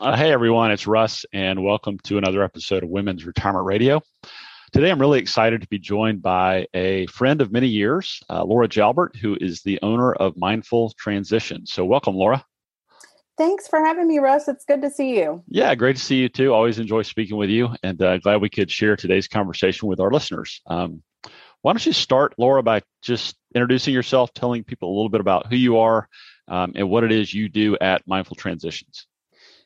Uh, hey everyone, it's Russ, and welcome to another episode of Women's Retirement Radio. Today, I'm really excited to be joined by a friend of many years, uh, Laura Jalbert, who is the owner of Mindful Transition. So, welcome, Laura. Thanks for having me, Russ. It's good to see you. Yeah, great to see you too. Always enjoy speaking with you, and uh, glad we could share today's conversation with our listeners. Um, why don't you start, Laura, by just introducing yourself, telling people a little bit about who you are um, and what it is you do at Mindful Transitions?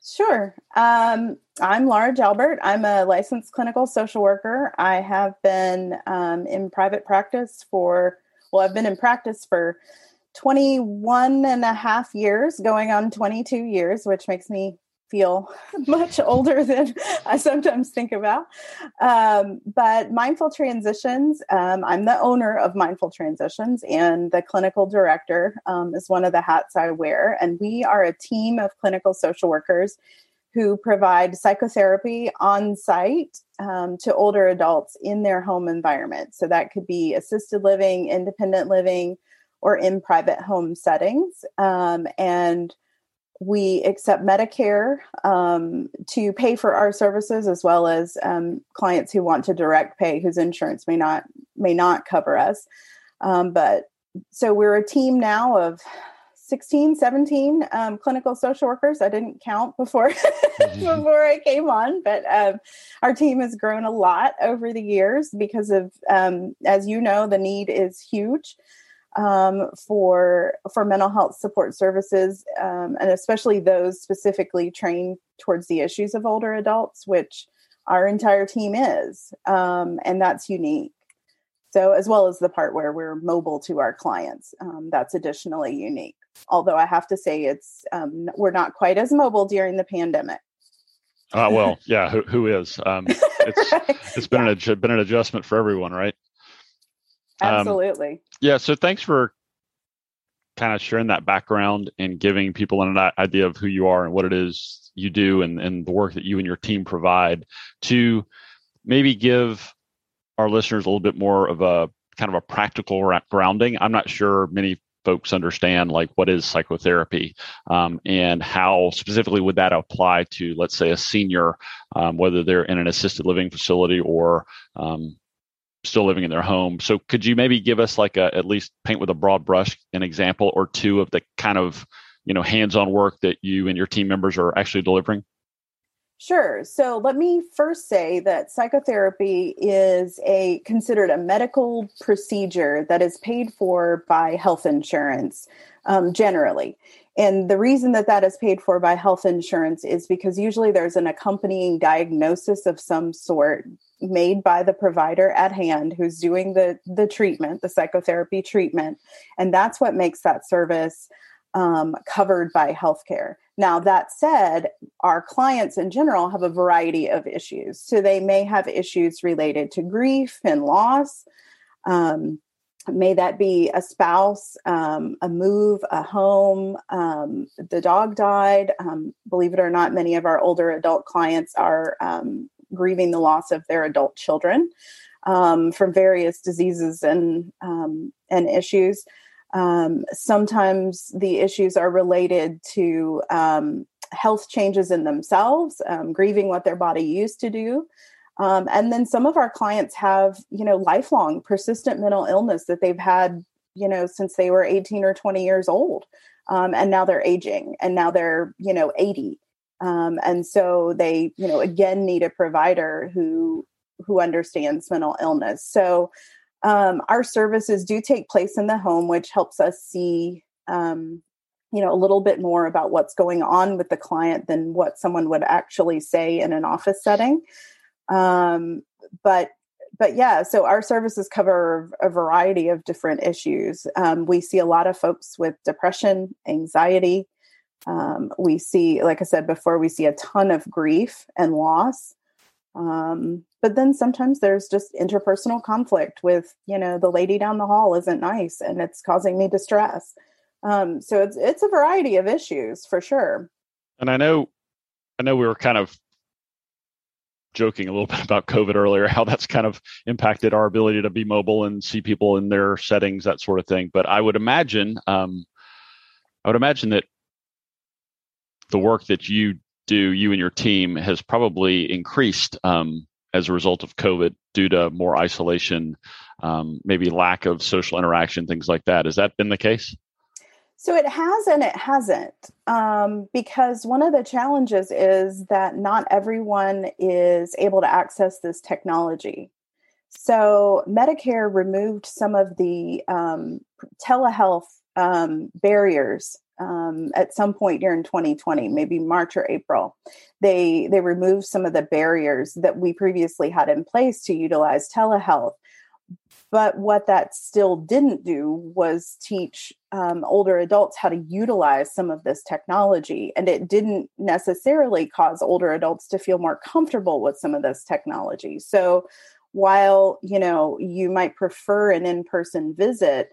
Sure. Um, I'm Laura Jalbert. I'm a licensed clinical social worker. I have been um, in private practice for, well, I've been in practice for 21 and a half years, going on 22 years, which makes me feel much older than I sometimes think about. Um, but Mindful Transitions, um, I'm the owner of Mindful Transitions, and the clinical director um, is one of the hats I wear. And we are a team of clinical social workers who provide psychotherapy on site um, to older adults in their home environment. So that could be assisted living, independent living, or in private home settings. Um, and we accept Medicare um, to pay for our services, as well as um, clients who want to direct pay, whose insurance may not may not cover us. Um, but so we're a team now of 16, 17 um, clinical social workers. I didn't count before mm-hmm. before I came on, but um, our team has grown a lot over the years because of, um, as you know, the need is huge um, for for mental health support services, um, and especially those specifically trained towards the issues of older adults, which our entire team is, um, and that's unique. So, as well as the part where we're mobile to our clients, um, that's additionally unique. Although I have to say, it's um, we're not quite as mobile during the pandemic. Uh, well, yeah, who, who is? Um, it's, right. it's been yeah. an been an adjustment for everyone, right? Um, Absolutely. Um, yeah. So thanks for kind of sharing that background and giving people an idea of who you are and what it is you do and, and the work that you and your team provide to maybe give our listeners a little bit more of a kind of a practical grounding. I'm not sure many folks understand like what is psychotherapy um, and how specifically would that apply to let's say a senior um, whether they're in an assisted living facility or um, still living in their home. So could you maybe give us like a at least paint with a broad brush an example or two of the kind of you know hands-on work that you and your team members are actually delivering? Sure. So let me first say that psychotherapy is a considered a medical procedure that is paid for by health insurance um, generally. And the reason that that is paid for by health insurance is because usually there's an accompanying diagnosis of some sort made by the provider at hand who's doing the the treatment, the psychotherapy treatment, and that's what makes that service um, covered by healthcare. Now, that said, our clients in general have a variety of issues. So they may have issues related to grief and loss. Um, may that be a spouse, um, a move, a home, um, the dog died. Um, believe it or not, many of our older adult clients are um, grieving the loss of their adult children um, from various diseases and um, and issues. Um, sometimes the issues are related to um, health changes in themselves, um, grieving what their body used to do. Um, and then some of our clients have, you know, lifelong persistent mental illness that they've had, you know, since they were 18 or 20 years old. and now they're aging and now they're, you know, 80 um, and so they you know again need a provider who who understands mental illness. So um, our services do take place in the home which helps us see um, you know a little bit more about what's going on with the client than what someone would actually say in an office setting. Um, but but yeah so our services cover a variety of different issues. Um, we see a lot of folks with depression anxiety um, we see, like I said before, we see a ton of grief and loss. Um, but then sometimes there's just interpersonal conflict with, you know, the lady down the hall isn't nice and it's causing me distress. Um, so it's it's a variety of issues for sure. And I know, I know we were kind of joking a little bit about COVID earlier, how that's kind of impacted our ability to be mobile and see people in their settings, that sort of thing. But I would imagine, um, I would imagine that the work that you do, you and your team, has probably increased um, as a result of COVID due to more isolation, um, maybe lack of social interaction, things like that. Has that been the case? So it has and it hasn't, um, because one of the challenges is that not everyone is able to access this technology. So Medicare removed some of the um, telehealth um, barriers um, at some point during 2020, maybe March or April. They they removed some of the barriers that we previously had in place to utilize telehealth. But what that still didn't do was teach um, older adults how to utilize some of this technology. And it didn't necessarily cause older adults to feel more comfortable with some of this technology. So while, you know, you might prefer an in-person visit,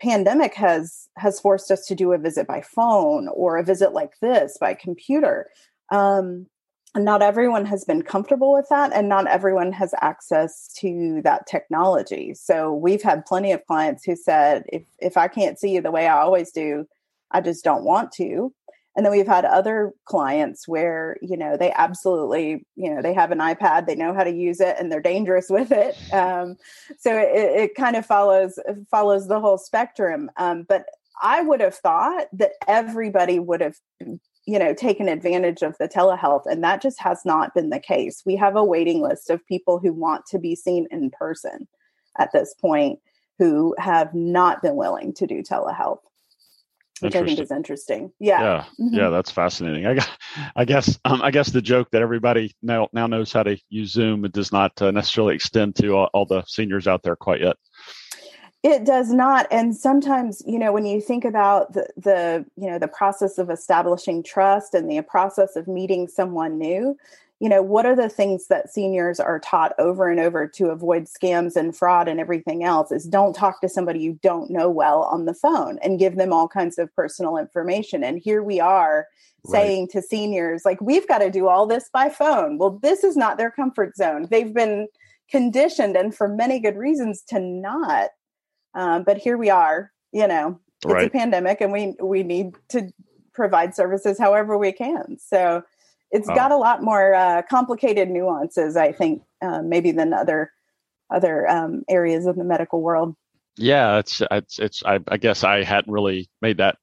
pandemic has has forced us to do a visit by phone or a visit like this by computer. Um, not everyone has been comfortable with that and not everyone has access to that technology. So we've had plenty of clients who said if if i can't see you the way i always do i just don't want to and then we've had other clients where you know they absolutely you know they have an ipad they know how to use it and they're dangerous with it um, so it, it, kind of follows follows the whole spectrum um, but i would have thought that everybody would have you know taken advantage of the telehealth and that just has not been the case. We have a waiting list of people who want to be seen in person at this point who have not been willing to do telehealth which I think is interesting. Yeah, yeah, mm-hmm. yeah. That's fascinating. I, got, I guess, um, I guess the joke that everybody now now knows how to use Zoom. It does not uh, necessarily extend to all, all the seniors out there quite yet. It does not, and sometimes you know when you think about the the you know the process of establishing trust and the process of meeting someone new, you know what are the things that seniors are taught over and over to avoid scams and fraud and everything else is don't talk to somebody you don't know well on the phone and give them all kinds of personal information and here we are right. saying to seniors like we've got to do all this by phone well this is not their comfort zone they've been conditioned and for many good reasons to not um, but here we are you know it's right. a pandemic and we we need to provide services however we can so it's oh. got a lot more uh, complicated nuances, I think, uh, maybe than other other um, areas of the medical world. Yeah, it's it's it's. I, I guess I hadn't really made that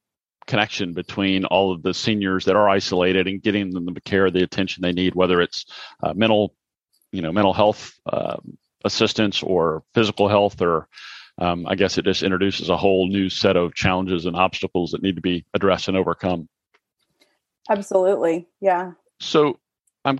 connection between all of the seniors that are isolated and getting them the care, the attention they need, whether it's uh, mental, you know, mental health uh, assistance or physical health, or um, I guess it just introduces a whole new set of challenges and obstacles that need to be addressed and overcome. Absolutely, yeah. So I'm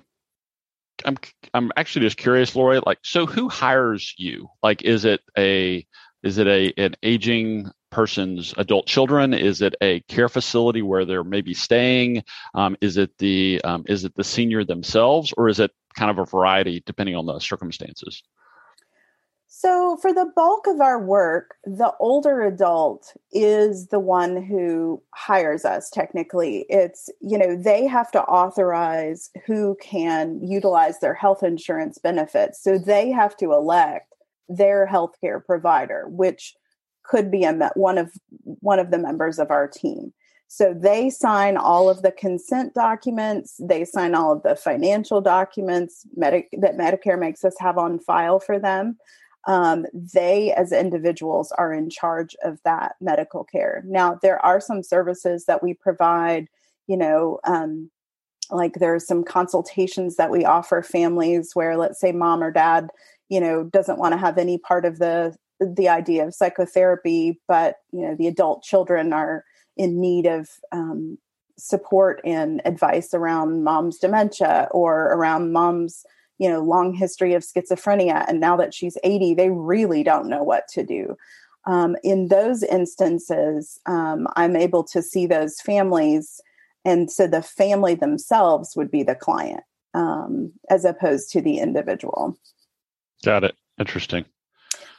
I'm I'm actually just curious, Lori. Like, so who hires you? Like, is it a is it a an aging person's adult children? Is it a care facility where they're maybe staying? Um, is it the um, is it the senior themselves, or is it kind of a variety depending on the circumstances? So, for the bulk of our work, the older adult is the one who hires us technically. It's, you know, they have to authorize who can utilize their health insurance benefits. So, they have to elect their healthcare provider, which could be a, one of one of the members of our team. So they sign all of the consent documents, they sign all of the financial documents Medi- that Medicare makes us have on file for them um, they as individuals are in charge of that medical care. Now, there are some services that we provide, you know, um, like there's some consultations that we offer families where, let's say, mom or dad, you know, doesn't want to have any part of the the idea of psychotherapy, but you know, the adult children are in need of um, support and advice around mom's dementia or around mom's you know long history of schizophrenia and now that she's 80 they really don't know what to do. Um, in those instances um, i'm able to see those families and so the family themselves would be the client um, as opposed to the individual. Got it. Interesting.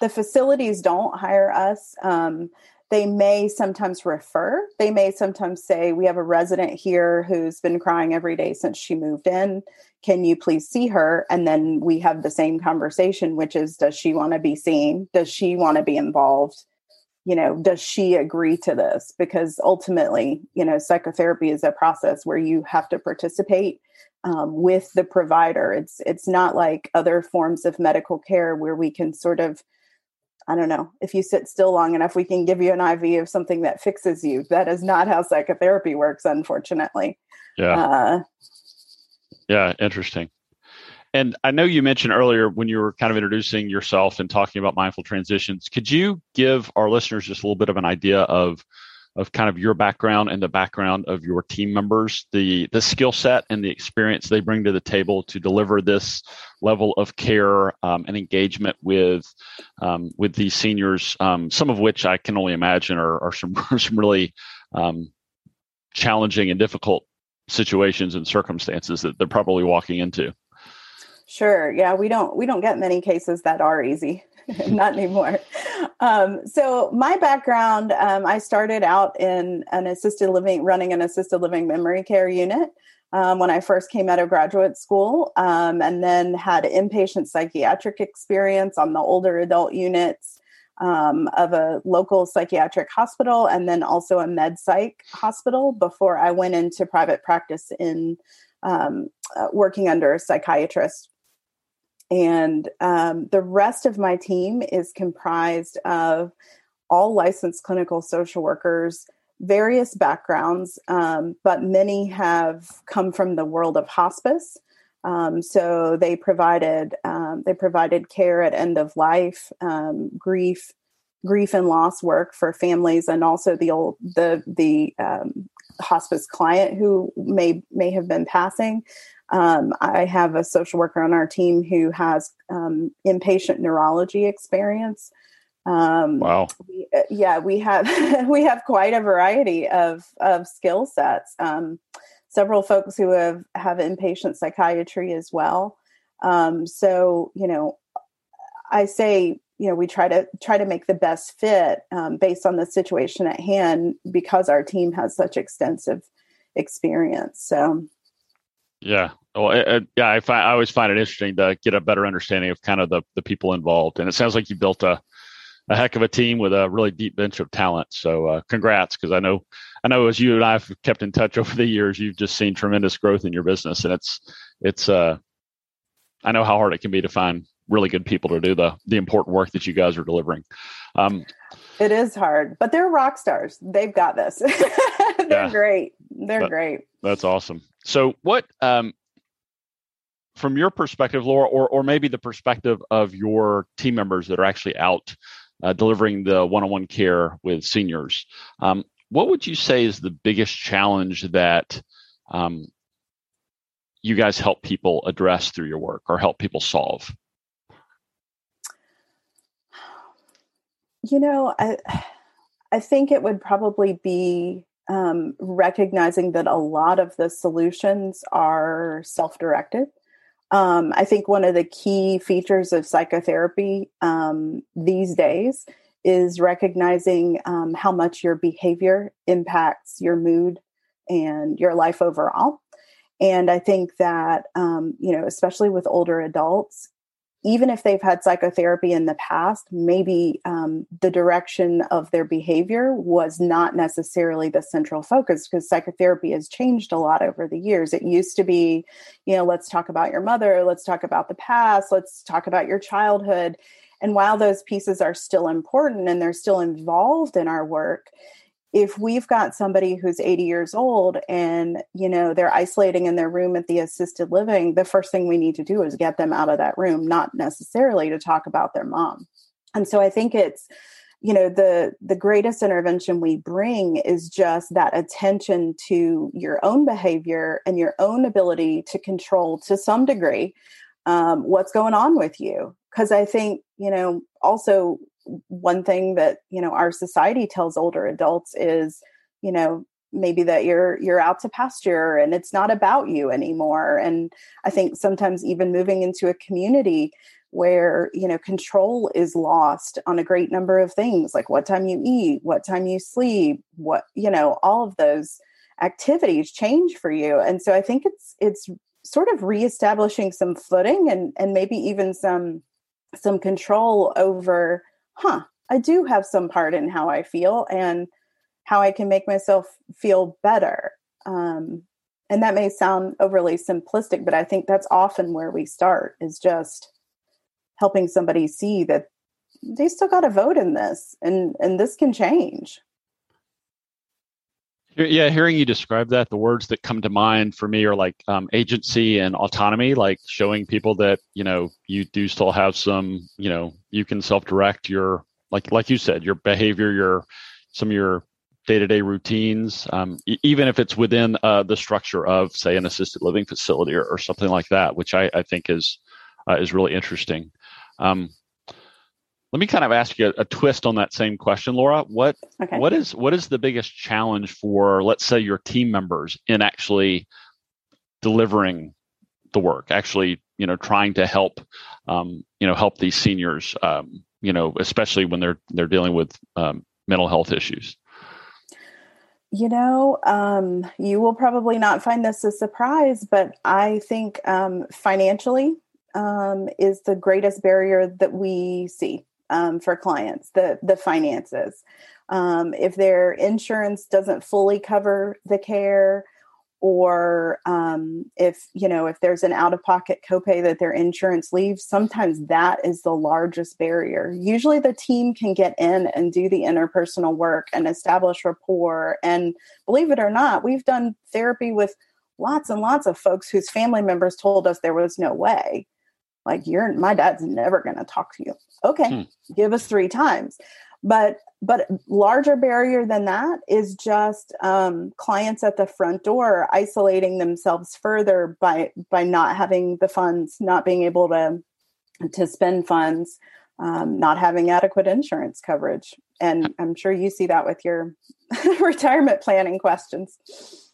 The facilities don't hire us um, they may sometimes refer. They may sometimes say, We have a resident here who's been crying every day since she moved in. Can you please see her? And then we have the same conversation, which is Does she want to be seen? Does she want to be involved? you know does she agree to this because ultimately you know psychotherapy is a process where you have to participate um, with the provider it's it's not like other forms of medical care where we can sort of i don't know. If you sit still long enough we can give you an iv of something that fixes you. That is not how psychotherapy works unfortunately. Yeah. Uh, yeah interesting. And I know you mentioned earlier when you were kind of introducing yourself and talking about mindful transitions. Could you give our listeners just a little bit of an idea of of kind of your background and the background of your team members, the the skill set and the experience they bring to the table to deliver this level of care um, and engagement with um, with these seniors. Um, some of which I can only imagine are, are some some really um, challenging and difficult situations and circumstances that they're probably walking into. Sure. Yeah, we don't we don't get many cases that are easy. Not anymore. Um, so my background, um, I started out in an assisted living, running an assisted living memory care unit um, when I first came out of graduate school, um, and then had inpatient psychiatric experience on the older adult units um, of a local psychiatric hospital, and then also a med psych hospital before I went into private practice in um, uh, working under a psychiatrist and um, the rest of my team is comprised of all licensed clinical social workers, various backgrounds, um, but many have come from the world of hospice. Um, so they provided um, they provided care at end of life, um, grief, grief and loss work for families, and also the old the the um, hospice client who may may have been passing. Um, I have a social worker on our team who has um, inpatient neurology experience. Um, wow. We, uh, yeah, we have we have quite a variety of of skill sets. Um, several folks who have have inpatient psychiatry as well. Um, so you know, I say you know we try to try to make the best fit um, based on the situation at hand because our team has such extensive experience. So yeah. Well, it, it, yeah, I find I always find it interesting to get a better understanding of kind of the the people involved, and it sounds like you built a a heck of a team with a really deep bench of talent. So, uh, congrats, because I know I know as you and I have kept in touch over the years, you've just seen tremendous growth in your business, and it's it's uh, I know how hard it can be to find really good people to do the the important work that you guys are delivering. Um, it is hard, but they're rock stars. They've got this. they're yeah, great. They're that, great. That's awesome. So, what, um, from your perspective, Laura, or or maybe the perspective of your team members that are actually out uh, delivering the one-on-one care with seniors, um, what would you say is the biggest challenge that um, you guys help people address through your work or help people solve? You know, I I think it would probably be um, recognizing that a lot of the solutions are self directed. Um, I think one of the key features of psychotherapy um, these days is recognizing um, how much your behavior impacts your mood and your life overall. And I think that, um, you know, especially with older adults, even if they've had psychotherapy in the past, maybe um, the direction of their behavior was not necessarily the central focus because psychotherapy has changed a lot over the years. It used to be, you know, let's talk about your mother, let's talk about the past, let's talk about your childhood. And while those pieces are still important and they're still involved in our work, if we've got somebody who's 80 years old and you know they're isolating in their room at the assisted living the first thing we need to do is get them out of that room not necessarily to talk about their mom. And so i think it's you know the the greatest intervention we bring is just that attention to your own behavior and your own ability to control to some degree um, what's going on with you. Because i think you know also one thing that you know our society tells older adults is you know maybe that you're you're out to pasture and it's not about you anymore. And i think sometimes even moving into a community where you know control is lost on a great number of things like what time you eat what time you sleep what you know all of those activities change for you. And so i think it's it's sort of reestablishing some footing and and maybe even some some control over huh, I do have some part in how I feel and how I can make myself feel better. Um, and that may sound overly simplistic, but I think that's often where we start is just helping somebody see that they still got a vote in this and and this can change. Yeah, hearing you describe that, the words that come to mind for me are like um, agency and autonomy, like showing people that you know you do still have some, you know, you can self-direct your like like you said, your behavior, your some of your day-to-day routines, um, e- even if it's within uh, the structure of, say, an assisted living facility or, or something like that, which I, I think is uh, is really interesting. Um, let me kind of ask you a, a, twist on that same question, Laura. What okay. what is what is the biggest challenge for, let's say, your team members in actually delivering the work, actually, you know, trying to help, um, you know, help these seniors, um, you know, especially when they're they're dealing with um, mental health issues. You know, um, you will probably not find this a surprise, but I think um, financially um, is the greatest barrier that we see um, for clients the the finances. Um, if their insurance doesn't fully cover the care or um, if you know if there's an out-of-pocket copay that their insurance leaves sometimes that is the largest barrier. Usually the team can get in and do the interpersonal work and establish rapport. And believe it or not we've done therapy with lots and lots of folks whose family members told us there was no way. Like you're my dad's never going to talk to you okay hmm. give us three times. But but larger barrier than that is just um, clients at the front door isolating themselves further by by not having the funds not being able to to spend funds um, not having adequate insurance coverage. And i'm sure you see that with your retirement planning questions.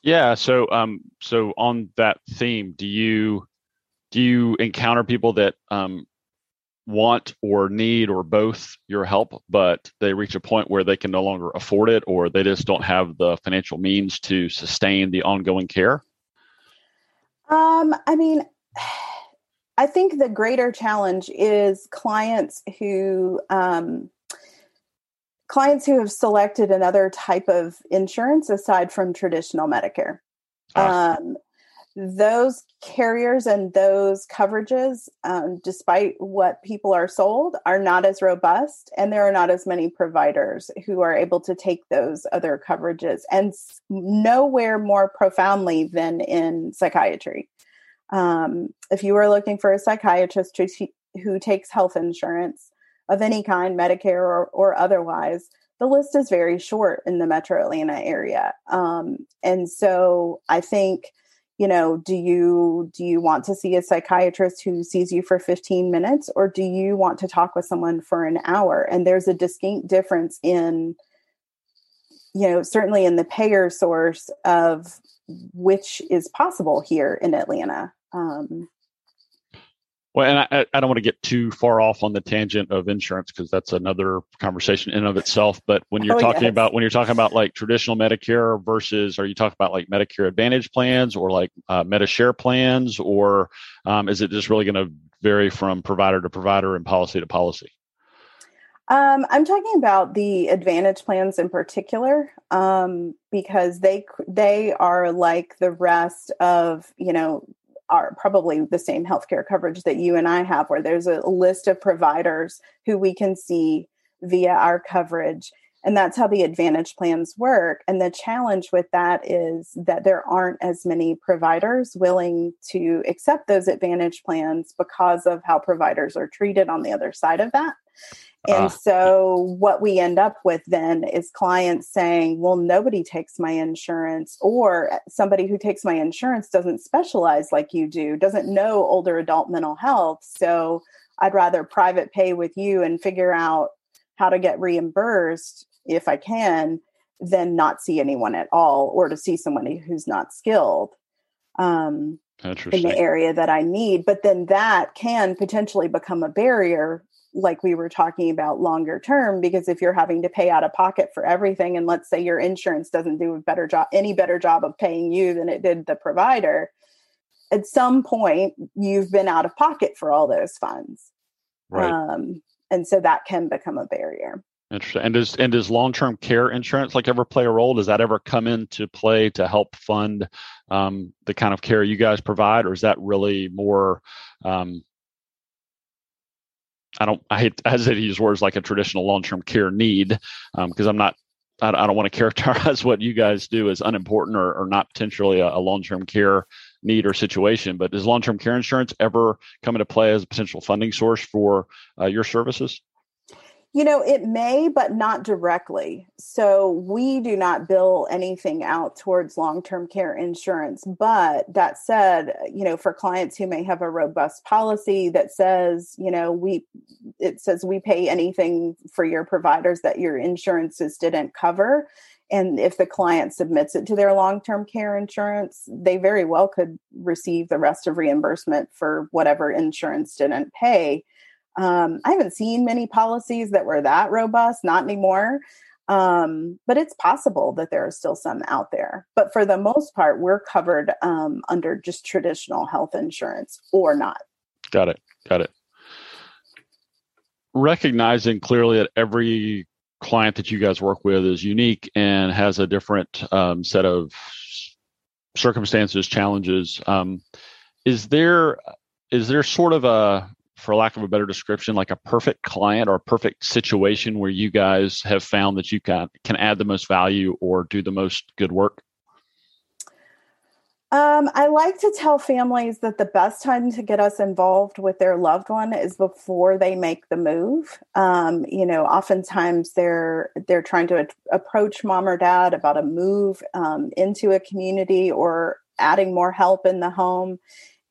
Yeah so um so on that theme do you do you encounter people that um, want or need or both your help, but they reach a point where they can no longer afford it or they just don't have the financial means to sustain the ongoing care? Um, I mean, I think the greater challenge is clients who um, clients who have selected another type of insurance aside from traditional Medicare. Ah. Um, those carriers and those coverages, um, despite what people are sold, are not as robust, and there are not as many providers who are able to take those other coverages, and nowhere more profoundly than in psychiatry. Um, if you are looking for a psychiatrist who, who takes health insurance of any kind, Medicare or, or otherwise, the list is very short in the metro Atlanta area. Um, and so I think you know do you do you want to see a psychiatrist who sees you for 15 minutes or do you want to talk with someone for an hour? And there's a distinct difference in you know certainly in the payer source of which is possible here in atlanta. Um, well, and I, I don't want to get too far off on the tangent of insurance because that's another conversation in of itself. But when you're oh, talking yes. about when you're talking about like traditional Medicare versus, are you talking about like Medicare Advantage plans or like uh, Medi-Share plans, or um, is it just really going to vary from provider to provider and policy to policy? Um, I'm talking about the Advantage plans in particular um, because they they are like the rest of you know are probably the same healthcare coverage that you and I have, where there's a list of providers who we can see via our coverage. And that's how the advantage plans work. And the challenge with that is that there aren't as many providers willing to accept those advantage plans because of how providers are treated on the other side of that. And uh, so, what we end up with then is clients saying, Well, nobody takes my insurance, or somebody who takes my insurance doesn't specialize like you do, doesn't know older adult mental health. So, I'd rather private pay with you and figure out how to get reimbursed if I can than not see anyone at all or to see somebody who's not skilled um, in the area that I need. But then that can potentially become a barrier like we were talking about longer term because if you're having to pay out of pocket for everything and let's say your insurance doesn't do a better job any better job of paying you than it did the provider at some point you've been out of pocket for all those funds right. um, and so that can become a barrier Interesting. And does and does long term care insurance like ever play a role? Does that ever come into play to help fund um, the kind of care you guys provide, or is that really more? Um, I don't. I hate. I hesitate to use words like a traditional long term care need because um, I'm not. I, I don't want to characterize what you guys do as unimportant or, or not potentially a, a long term care need or situation. But does long term care insurance ever come into play as a potential funding source for uh, your services? You know, it may, but not directly. So we do not bill anything out towards long term care insurance. But that said, you know, for clients who may have a robust policy that says, you know, we, it says we pay anything for your providers that your insurances didn't cover. And if the client submits it to their long term care insurance, they very well could receive the rest of reimbursement for whatever insurance didn't pay. Um, I haven't seen many policies that were that robust, not anymore. Um, but it's possible that there are still some out there. But for the most part, we're covered um, under just traditional health insurance or not. Got it. Got it. Recognizing clearly that every client that you guys work with is unique and has a different um, set of circumstances, challenges. Um, is there is there sort of a for lack of a better description, like a perfect client or a perfect situation where you guys have found that you can can add the most value or do the most good work? Um, I like to tell families that the best time to get us involved with their loved one is before they make the move. Um, you know, oftentimes they're they're trying to a- approach mom or dad about a move um, into a community or adding more help in the home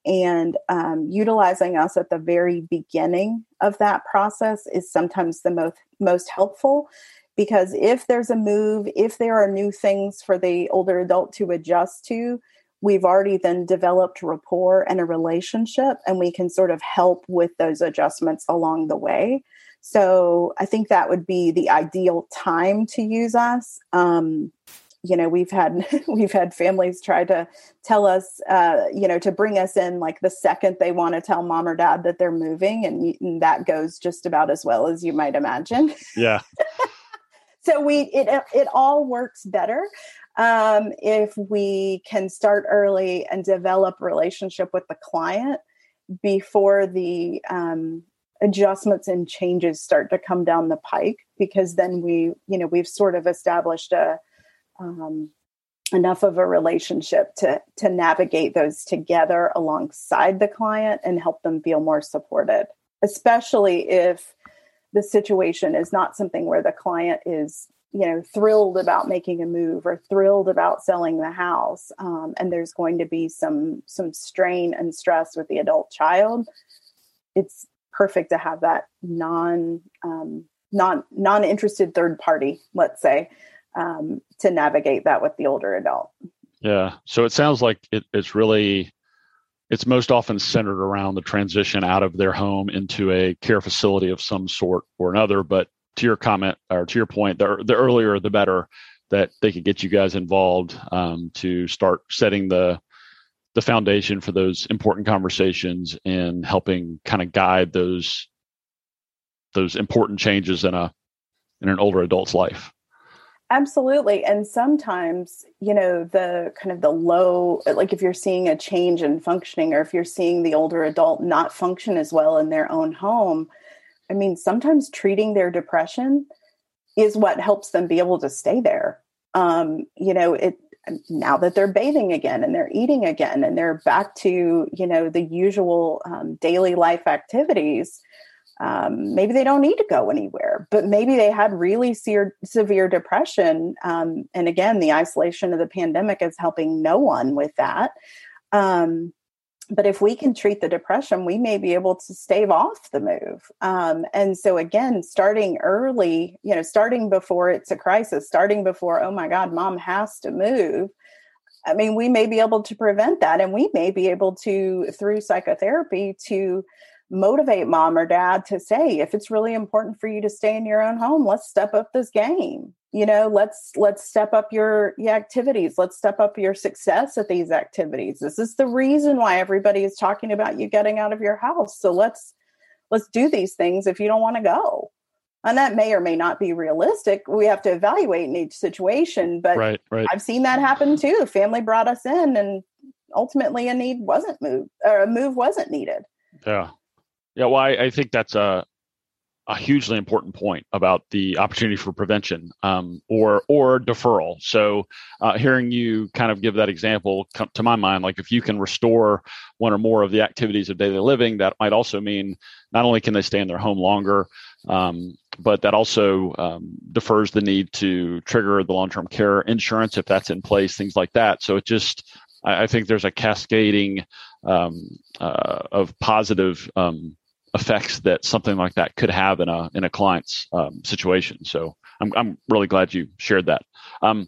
and um, utilizing us at the very beginning of that process is sometimes the most most helpful because if there's a move if there are new things for the older adult to adjust to we've already then developed rapport and a relationship and we can sort of help with those adjustments along the way. So i think that would be the ideal time to use us. Um, you know we've had we've had families try to tell us uh, you know to bring us in like the second they want to tell mom or dad that they're moving and, and that goes just about as well as you might imagine. Yeah. So we it it all works better um, if we can start early and develop relationship with the client before the um, adjustments and changes start to come down the pike because then we you know we've sort of established a um, enough of a relationship to to navigate those together alongside the client and help them feel more supported especially if the situation is not something where the client is you know thrilled about making a move or thrilled about selling the house um, and there's going to be some some strain and stress with the adult child it's perfect to have that non um, non non interested third party let's say um, to navigate that with the older adult. Yeah. So it sounds like it, it's really it's most often centered around the transition out of their home into a care facility of some sort or another. But to your comment or to your point, the, the earlier the better that they could get you guys involved um, to start setting the the foundation for those important conversations and helping kind of guide those those important changes in a in an older adult's life. Absolutely. And sometimes, you know, the kind of the low, like if you're seeing a change in functioning or if you're seeing the older adult not function as well in their own home, I mean, sometimes treating their depression is what helps them be able to stay there. Um, you know, it now that they're bathing again and they're eating again and they're back to, you know, the usual um, daily life activities um, maybe they don't need to go anywhere, but maybe they had really severe, severe depression. Um, and again, the isolation of the pandemic is helping no one with that. Um, but if we can treat the depression, we may be able to stave off the move. Um, and so, again, starting early, you know, starting before it's a crisis, starting before, oh my God, mom has to move. I mean, we may be able to prevent that. And we may be able to, through psychotherapy, to motivate mom or dad to say if it's really important for you to stay in your own home let's step up this game you know let's let's step up your, your activities let's step up your success at these activities this is the reason why everybody is talking about you getting out of your house so let's let's do these things if you don't want to go and that may or may not be realistic. We have to evaluate in each situation, but right, right. I've seen that happen too. Family brought us in, and ultimately a need wasn't moved, or a move wasn't needed. Yeah, yeah. Well, I, I think that's a a hugely important point about the opportunity for prevention um, or or deferral. So, uh, hearing you kind of give that example to my mind, like if you can restore one or more of the activities of daily living, that might also mean not only can they stay in their home longer, um, but that also um, defers the need to trigger the long term care insurance if that's in place, things like that. So it just, I, I think there's a cascading um, uh, of positive um, effects that something like that could have in a in a client's um, situation. So I'm I'm really glad you shared that. Um,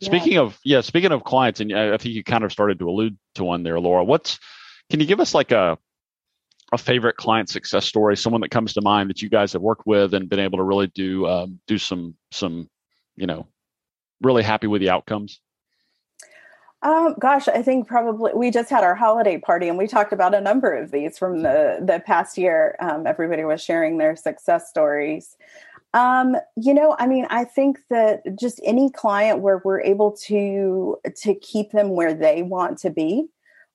speaking yeah. of yeah, speaking of clients, and I think you kind of started to allude to one there, Laura. What's can you give us like a a favorite client success story, someone that comes to mind that you guys have worked with and been able to really do um, do some some you know really happy with the outcomes? Um, gosh, I think probably we just had our holiday party and we talked about a number of these from the the past year. Um, everybody was sharing their success stories. Um, you know, I mean, I think that just any client where we're able to to keep them where they want to be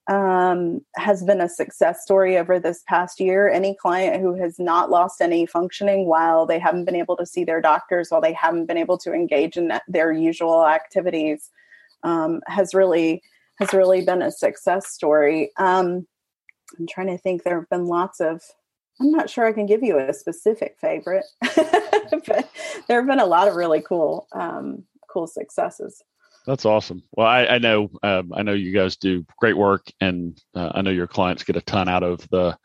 um, has been a success story over this past year. Any client who has not lost any functioning while they haven't been able to see their doctors, while they haven't been able to engage in their usual activities, um, has really has really been a success story. Um, I'm trying to think. There have been lots of. I'm not sure I can give you a specific favorite, but there have been a lot of really cool um, cool successes. That's awesome. Well, I, I know um, I know you guys do great work, and uh, I know your clients get a ton out of the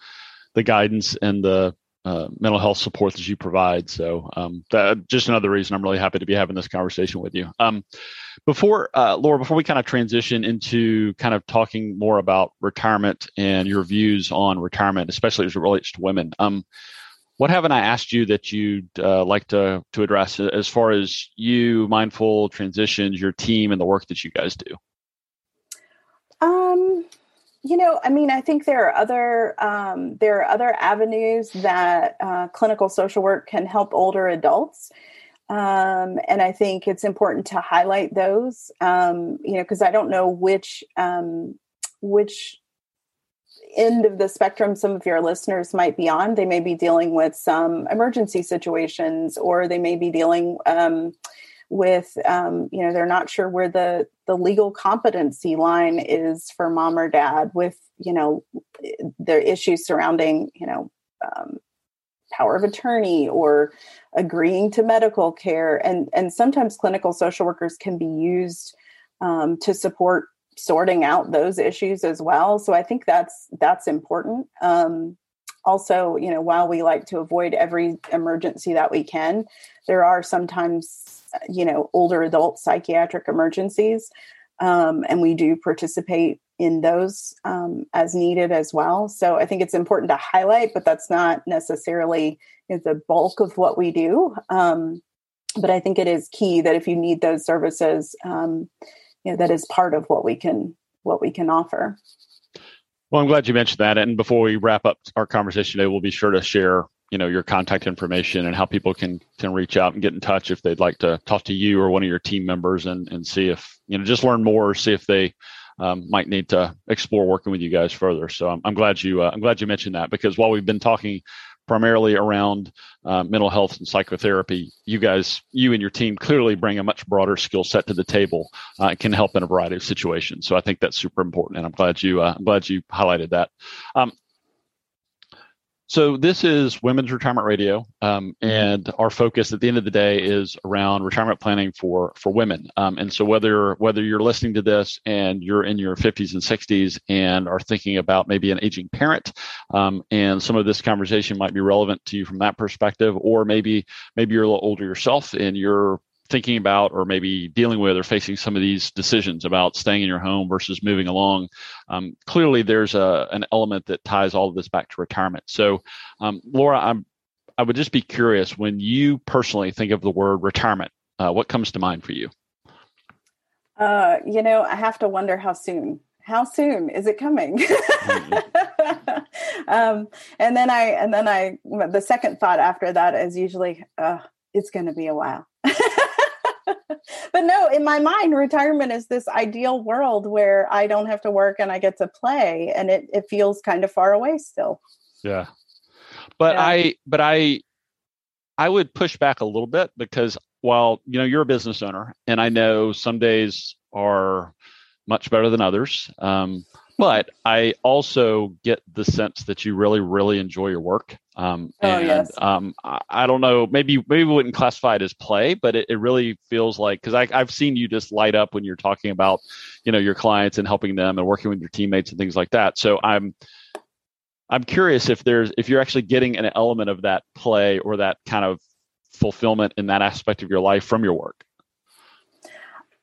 the guidance and the uh, mental health support that you provide. So, um, that, just another reason I'm really happy to be having this conversation with you. Um, before uh, Laura, before we kind of transition into kind of talking more about retirement and your views on retirement, especially as it relates to women, um, what haven't I asked you that you'd uh, like to to address as far as you, mindful transitions, your team, and the work that you guys do? Um, you know, I mean, I think there are other um, there are other avenues that uh, clinical social work can help older adults. Um, and I think it's important to highlight those, um, you know, because I don't know which um, which end of the spectrum some of your listeners might be on. They may be dealing with some emergency situations, or they may be dealing um, with, um, you know, they're not sure where the the legal competency line is for mom or dad with, you know, the issues surrounding, you know, um, power of attorney or agreeing to medical care, and and sometimes clinical social workers can be used um, to support sorting out those issues as well. So I think that's that's important. Um, also, you know, while we like to avoid every emergency that we can, there are sometimes, you know, older adult psychiatric emergencies, um, and we do participate in those um, as needed as well. So I think it's important to highlight, but that's not necessarily the bulk of what we do. Um, but I think it is key that if you need those services, um, you know, that is part of what we can what we can offer. Well, I'm glad you mentioned that. And before we wrap up our conversation today, we'll be sure to share, you know, your contact information and how people can can reach out and get in touch if they'd like to talk to you or one of your team members and and see if you know just learn more, see if they um, might need to explore working with you guys further. So I'm, I'm glad you uh, I'm glad you mentioned that because while we've been talking primarily around uh, mental health and psychotherapy. You guys, you and your team clearly bring a much broader skill set to the table uh, can help in a variety of situations. So I think that's super important, and I'm glad you uh, I'm glad you highlighted that. Um, so this is Women's Retirement Radio, um, mm-hmm. and our focus at the end of the day is around retirement planning for for women. Um, and so whether whether you're listening to this and you're in your 50s and 60s and are thinking about maybe an aging parent, um, and some of this conversation might be relevant to you from that perspective, or maybe maybe you're a little older yourself and you're thinking about or maybe dealing with or facing some of these decisions about staying in your home versus moving along, um, clearly there's a, an element that ties all of this back to retirement. So, um, Laura, I'm, I would just be curious when you personally think of the word retirement, uh, what comes to mind for you? Uh, you know, I have to wonder how soon. How soon is it coming? mm-hmm. um, and then I, and then I, the second thought after that is usually, uh, it's going to be a while. but no, in my mind, retirement is this ideal world where I don't have to work and I get to play, and it it feels kind of far away still. Yeah, but yeah. I, but I, I would push back a little bit because while you know you're a business owner, and I know some days are much better than others. Um, but I also get the sense that you really, really enjoy your work. Um, oh, and yes. um, I, I, don't know, maybe maybe we wouldn't classify it as play, but it, it really feels like because I've seen you just light up when you're talking about, you know, your clients and helping them and working with your teammates and things like that. So I'm I'm curious if there's if you're actually getting an element of that play or that kind of fulfillment in that aspect of your life from your work.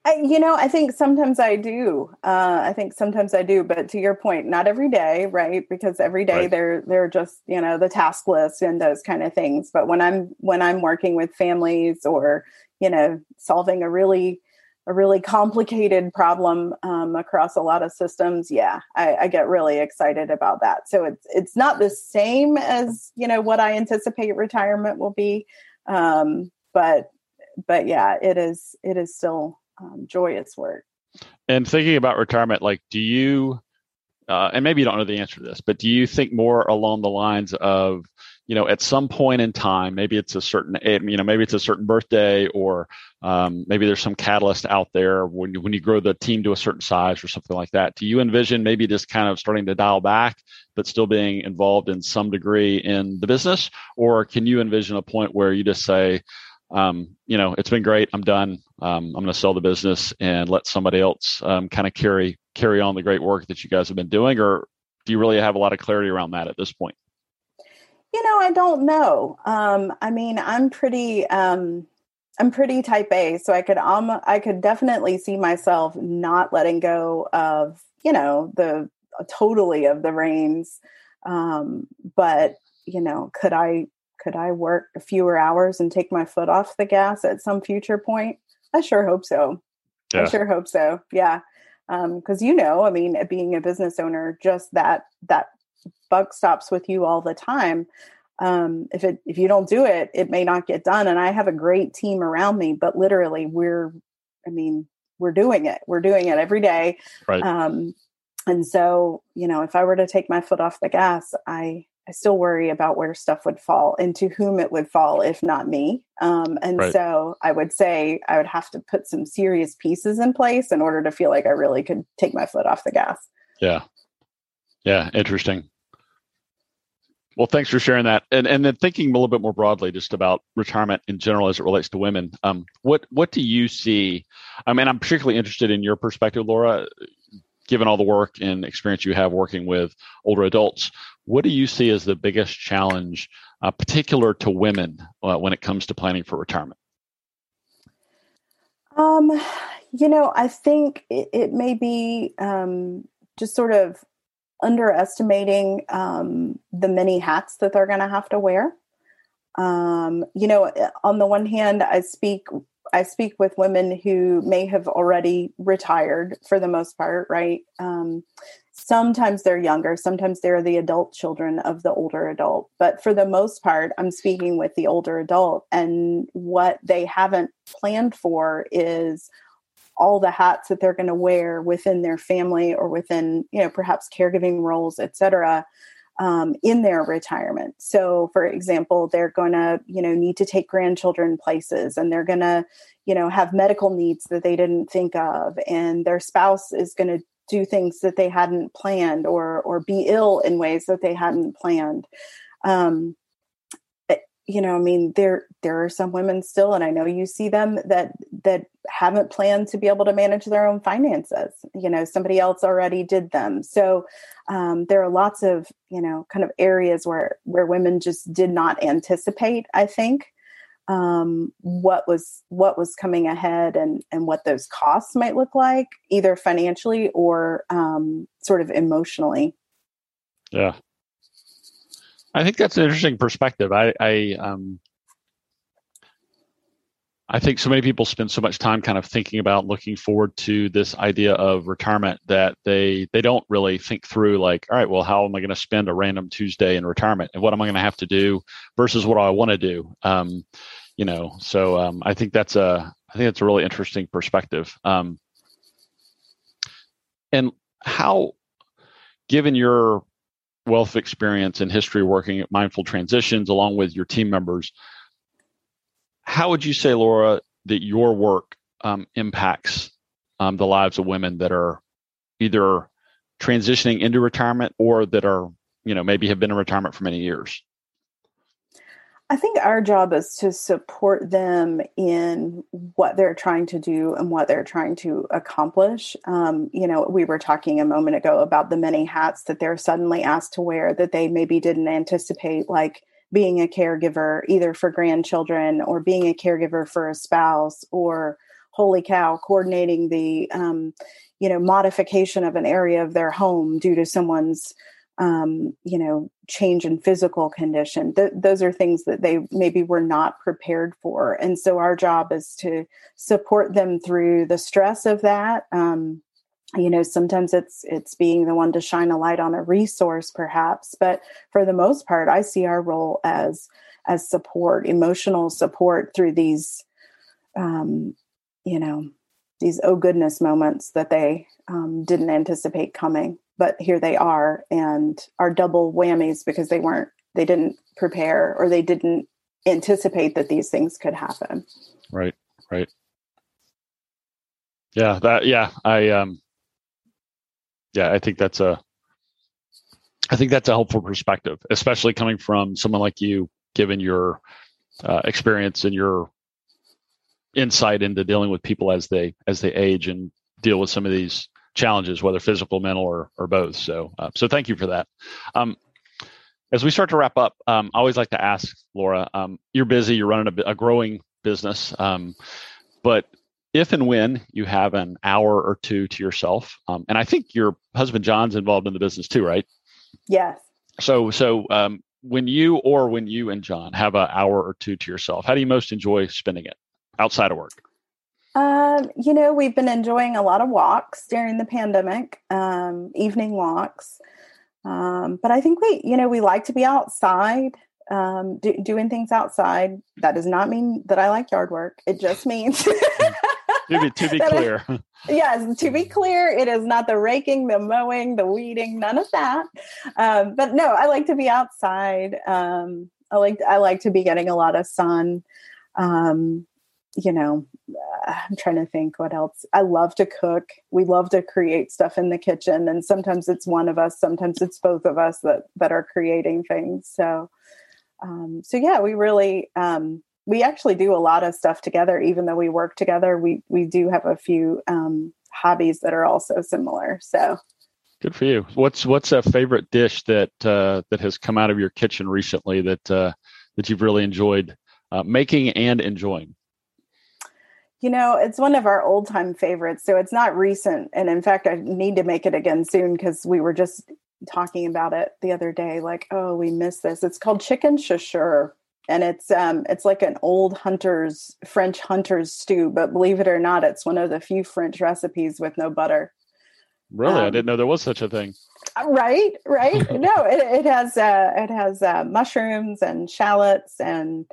I, you know, I think sometimes I do. Uh, I think sometimes I do, but to your point, not every day, right? Because every day right. they're they're just you know the task list and those kind of things. But when I'm when I'm working with families or you know solving a really a really complicated problem um, across a lot of systems, yeah, I, I get really excited about that. So it's it's not the same as you know what I anticipate retirement will be, um, but but yeah, it is it is still um, joyous work. And thinking about retirement, like, do you, uh, and maybe you don't know the answer to this, but do you think more along the lines of, you know, at some point in time, maybe it's a certain, eh, you know, maybe it's a certain birthday, or um, maybe there's some catalyst out there when you, when you grow the team to a certain size or something like that. Do you envision maybe just kind of starting to dial back, but still being involved in some degree in the business, or can you envision a point where you just say, um, you know, it's been great. I'm done. Um, I'm going to sell the business and let somebody else um, kind of carry carry on the great work that you guys have been doing. Or do you really have a lot of clarity around that at this point? You know, I don't know. Um, I mean, I'm pretty. Um, I'm pretty type A, so I could um, I could definitely see myself not letting go of you know the totally of the reins. Um, but you know, could I could I work fewer hours and take my foot off the gas at some future point? I sure hope so. Yeah. I sure hope so. Yeah. Because um, you know, I mean, being a business owner, just that that buck stops with you all the time. Um, if it if you don't do it, it may not get done. And I have a great team around me, but literally, we're, I mean, we're doing it. We're doing it every day. Right. Um, and so, you know, if I were to take my foot off the gas, I I still worry about where stuff would fall and to whom it would fall, if not me. Um, and right. so I would say I would have to put some serious pieces in place in order to feel like I really could take my foot off the gas. Yeah. Yeah. Interesting. Well, thanks for sharing that, and and then thinking a little bit more broadly, just about retirement in general as it relates to women. Um, what what do you see? I mean, I'm particularly interested in your perspective, Laura given all the work and experience you have working with older adults, what do you see as the biggest challenge, uh, particular to women, uh, when it comes to planning for retirement? Um, you know, I think it, it may be um, just sort of underestimating um, the many hats that they're going to have to wear. Um, you know, on the one hand, I speak I speak with women who may have already retired for the most part, right? Um, sometimes they're younger, sometimes they're the adult children of the older adult. But for the most part, I'm speaking with the older adult, and what they haven't planned for is all the hats that they're going to wear within their family or within, you know, perhaps caregiving roles, et cetera um, in their retirement. So, for example, they're going to, you know, need to take grandchildren places, and they're going to, you know, have medical needs that they didn't think of, and their spouse is going to do things that they hadn't planned, or or be ill in ways that they hadn't planned. Um, you know, I mean, there there are some women still, and I know you see them that that haven't planned to be able to manage their own finances. You know, somebody else already did them. So um, there are lots of you know kind of areas where where women just did not anticipate. I think um, what was what was coming ahead and and what those costs might look like, either financially or um, sort of emotionally. Yeah, I think that's an interesting perspective. I, I um, I think so many people spend so much time kind of thinking about looking forward to this idea of retirement that they they don't really think through like, all right, well, how am I going to spend a random Tuesday in retirement, and what am I going to have to do versus what I want to do? Um, you know, so um, I think that's a I think that's a really interesting perspective. Um, and how, given your wealth experience and history working at Mindful Transitions along with your team members, how would you say, Laura, that your work um, impacts um, the lives of women that are either transitioning into retirement or that are, you know, maybe have been in retirement for many years? I think our job is to support them in what they're trying to do and what they're trying to accomplish. Um, you know, we were talking a moment ago about the many hats that they're suddenly asked to wear that they maybe didn't anticipate, like being a caregiver either for grandchildren or being a caregiver for a spouse or holy cow coordinating the um, you know modification of an area of their home due to someone's um, you know, change in physical condition. Th- those are things that they maybe were not prepared for. And so our job is to support them through the stress of that. Um, you know sometimes it's it's being the one to shine a light on a resource perhaps but for the most part i see our role as as support emotional support through these um you know these oh goodness moments that they um, didn't anticipate coming but here they are and are double whammies because they weren't they didn't prepare or they didn't anticipate that these things could happen. Right right. Yeah that yeah i um yeah i think that's a i think that's a helpful perspective especially coming from someone like you given your uh, experience and your insight into dealing with people as they as they age and deal with some of these challenges, whether physical, mental, or or both. So, uh, so thank you for that. Um, as we start to wrap up, um, I always like to ask Laura. Um, you're busy. You're running a, a growing business, um, but if and when you have an hour or two to yourself, um, and I think your husband John's involved in the business too, right? Yes. So, so um, when you or when you and John have an hour or two to yourself, how do you most enjoy spending it outside of work? Um, you know, we've been enjoying a lot of walks during the pandemic, um, evening walks. Um, but I think we, you know, we like to be outside, um, do, doing things outside. That does not mean that I like yard work. It just means. to be, to be clear. yes, to be clear, it is not the raking, the mowing, the weeding, none of that. Um, but no, I like to be outside. Um, I like I like to be getting a lot of sun. Um, you know, I'm trying to think what else. I love to cook. We love to create stuff in the kitchen, and sometimes it's one of us, sometimes it's both of us that that are creating things. So, um, so yeah, we really um, we actually do a lot of stuff together. Even though we work together, we we do have a few um, hobbies that are also similar. So. Good for you. What's what's a favorite dish that uh, that has come out of your kitchen recently that uh, that you've really enjoyed uh, making and enjoying? You know, it's one of our old time favorites. So it's not recent. And in fact, I need to make it again soon because we were just talking about it the other day. Like, oh, we missed this. It's called chicken chasseur. And it's um it's like an old hunter's French hunter's stew, but believe it or not, it's one of the few French recipes with no butter. Really, um, I didn't know there was such a thing. Uh, right, right. no, it, it has uh, it has uh, mushrooms and shallots and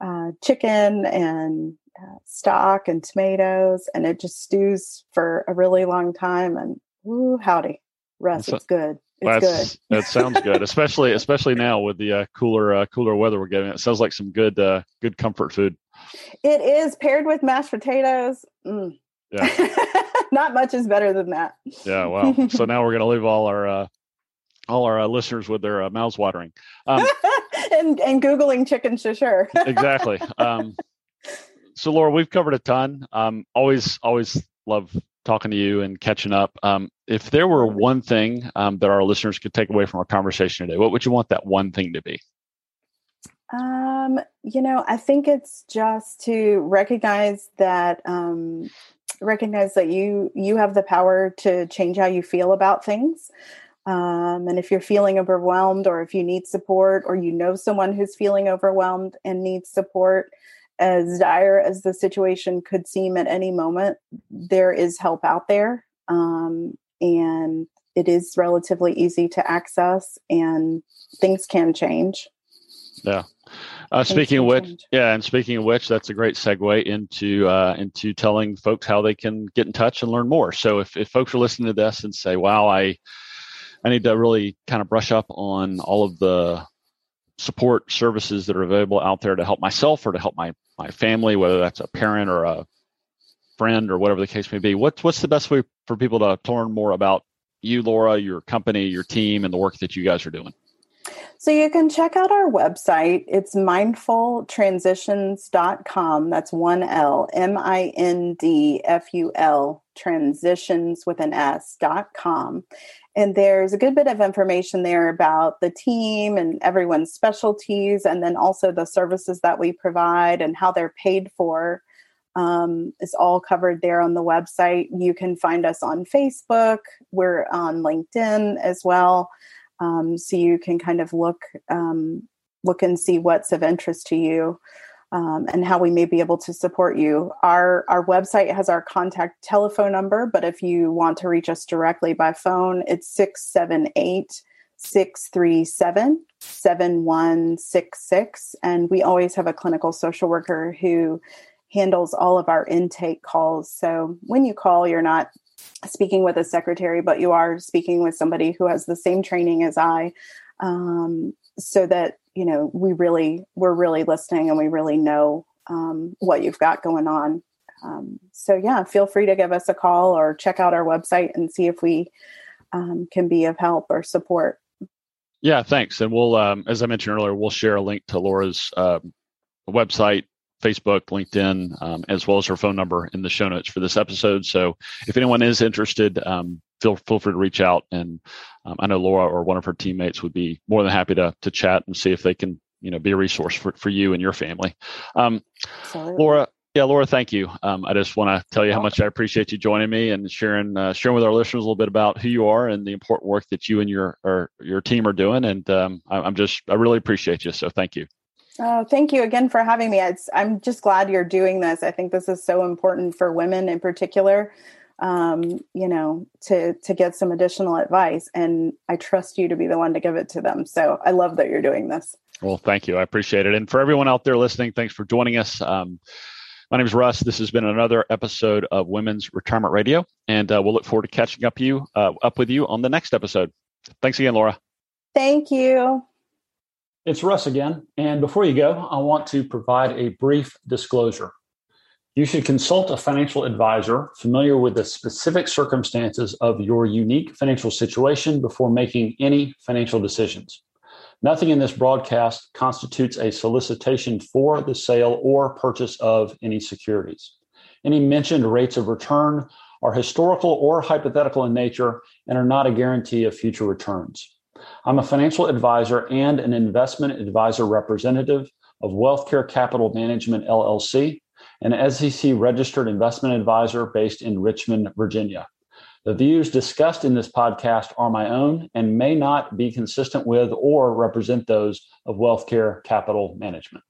uh, chicken and uh, stock and tomatoes, and it just stews for a really long time. And ooh, howdy, Russ, it's good. It's good. that sounds good, especially especially now with the uh, cooler uh, cooler weather we're getting. It sounds like some good uh, good comfort food. It is paired with mashed potatoes. Mm. Yeah. Not much is better than that. Yeah. Well, so now we're gonna leave all our uh, all our uh, listeners with their uh, mouths watering um, and and googling chicken chasseur. exactly. Um, so Laura, we've covered a ton. Um, always, always love talking to you and catching up. Um, if there were one thing um, that our listeners could take away from our conversation today, what would you want that one thing to be? Um, you know, I think it's just to recognize that um, recognize that you you have the power to change how you feel about things. Um, and if you're feeling overwhelmed, or if you need support, or you know someone who's feeling overwhelmed and needs support, as dire as the situation could seem at any moment, there is help out there. Um, and it is relatively easy to access, and things can change. Yeah. Uh, speaking of which, change. yeah, and speaking of which, that's a great segue into uh, into telling folks how they can get in touch and learn more. So if, if folks are listening to this and say, "Wow, I I need to really kind of brush up on all of the support services that are available out there to help myself or to help my my family, whether that's a parent or a friend or whatever the case may be. What's what's the best way for people to, learn more about you, Laura, your company, your team, and the work that you guys are doing? So you can check out our website. It's mindfultransitions.com. That's one L, M I N D F U L, transitions with an com. And there's a good bit of information there about the team and everyone's specialties, and then also the services that we provide and how they're paid for. Um, it's all covered there on the website. You can find us on Facebook. We're on LinkedIn as well, um, so you can kind of look um, look and see what's of interest to you um, and how we may be able to support you. Our our website has our contact telephone number, but if you want to reach us directly by phone, it's 678 637 7166. And we always have a clinical social worker who handles all of our intake calls. So when you call, you're not speaking with a secretary, but you are speaking with somebody who has the same training as I. Um, so that you know we really we're really listening and we really know um, what you've got going on. Um, so yeah feel free to give us a call or check out our website and see if we um, can be of help or support. Yeah thanks. And we'll um, as i mentioned earlier we'll share a link to laura's uh, website Facebook, LinkedIn, um, as well as her phone number in the show notes for this episode. So if anyone is interested, feel feel free to reach out. And um, I know Laura or one of her teammates would be more than happy to to chat and see if they can you know be a resource for, for you and your family. Um, Laura, yeah, Laura, thank you. Um, I just want to tell you how much I appreciate you joining me and sharing uh, sharing with our listeners a little bit about who you are and the important work that you and your or your team are doing. And um, I, I'm just I really appreciate you. So thank you. Oh, thank you again for having me. It's, I'm just glad you're doing this. I think this is so important for women in particular um, you know, to to get some additional advice. And I trust you to be the one to give it to them. So I love that you're doing this. Well, thank you. I appreciate it. And for everyone out there listening, thanks for joining us. Um, my name is Russ. This has been another episode of Women's Retirement Radio, and uh, we'll look forward to catching up you uh, up with you on the next episode. Thanks again, Laura. Thank you. It's Russ again. And before you go, I want to provide a brief disclosure. You should consult a financial advisor familiar with the specific circumstances of your unique financial situation before making any financial decisions. Nothing in this broadcast constitutes a solicitation for the sale or purchase of any securities. Any mentioned rates of return are historical or hypothetical in nature and are not a guarantee of future returns. I'm a financial advisor and an investment advisor representative of Wealthcare Capital Management LLC, an SEC registered investment advisor based in Richmond, Virginia. The views discussed in this podcast are my own and may not be consistent with or represent those of Wealthcare Capital Management.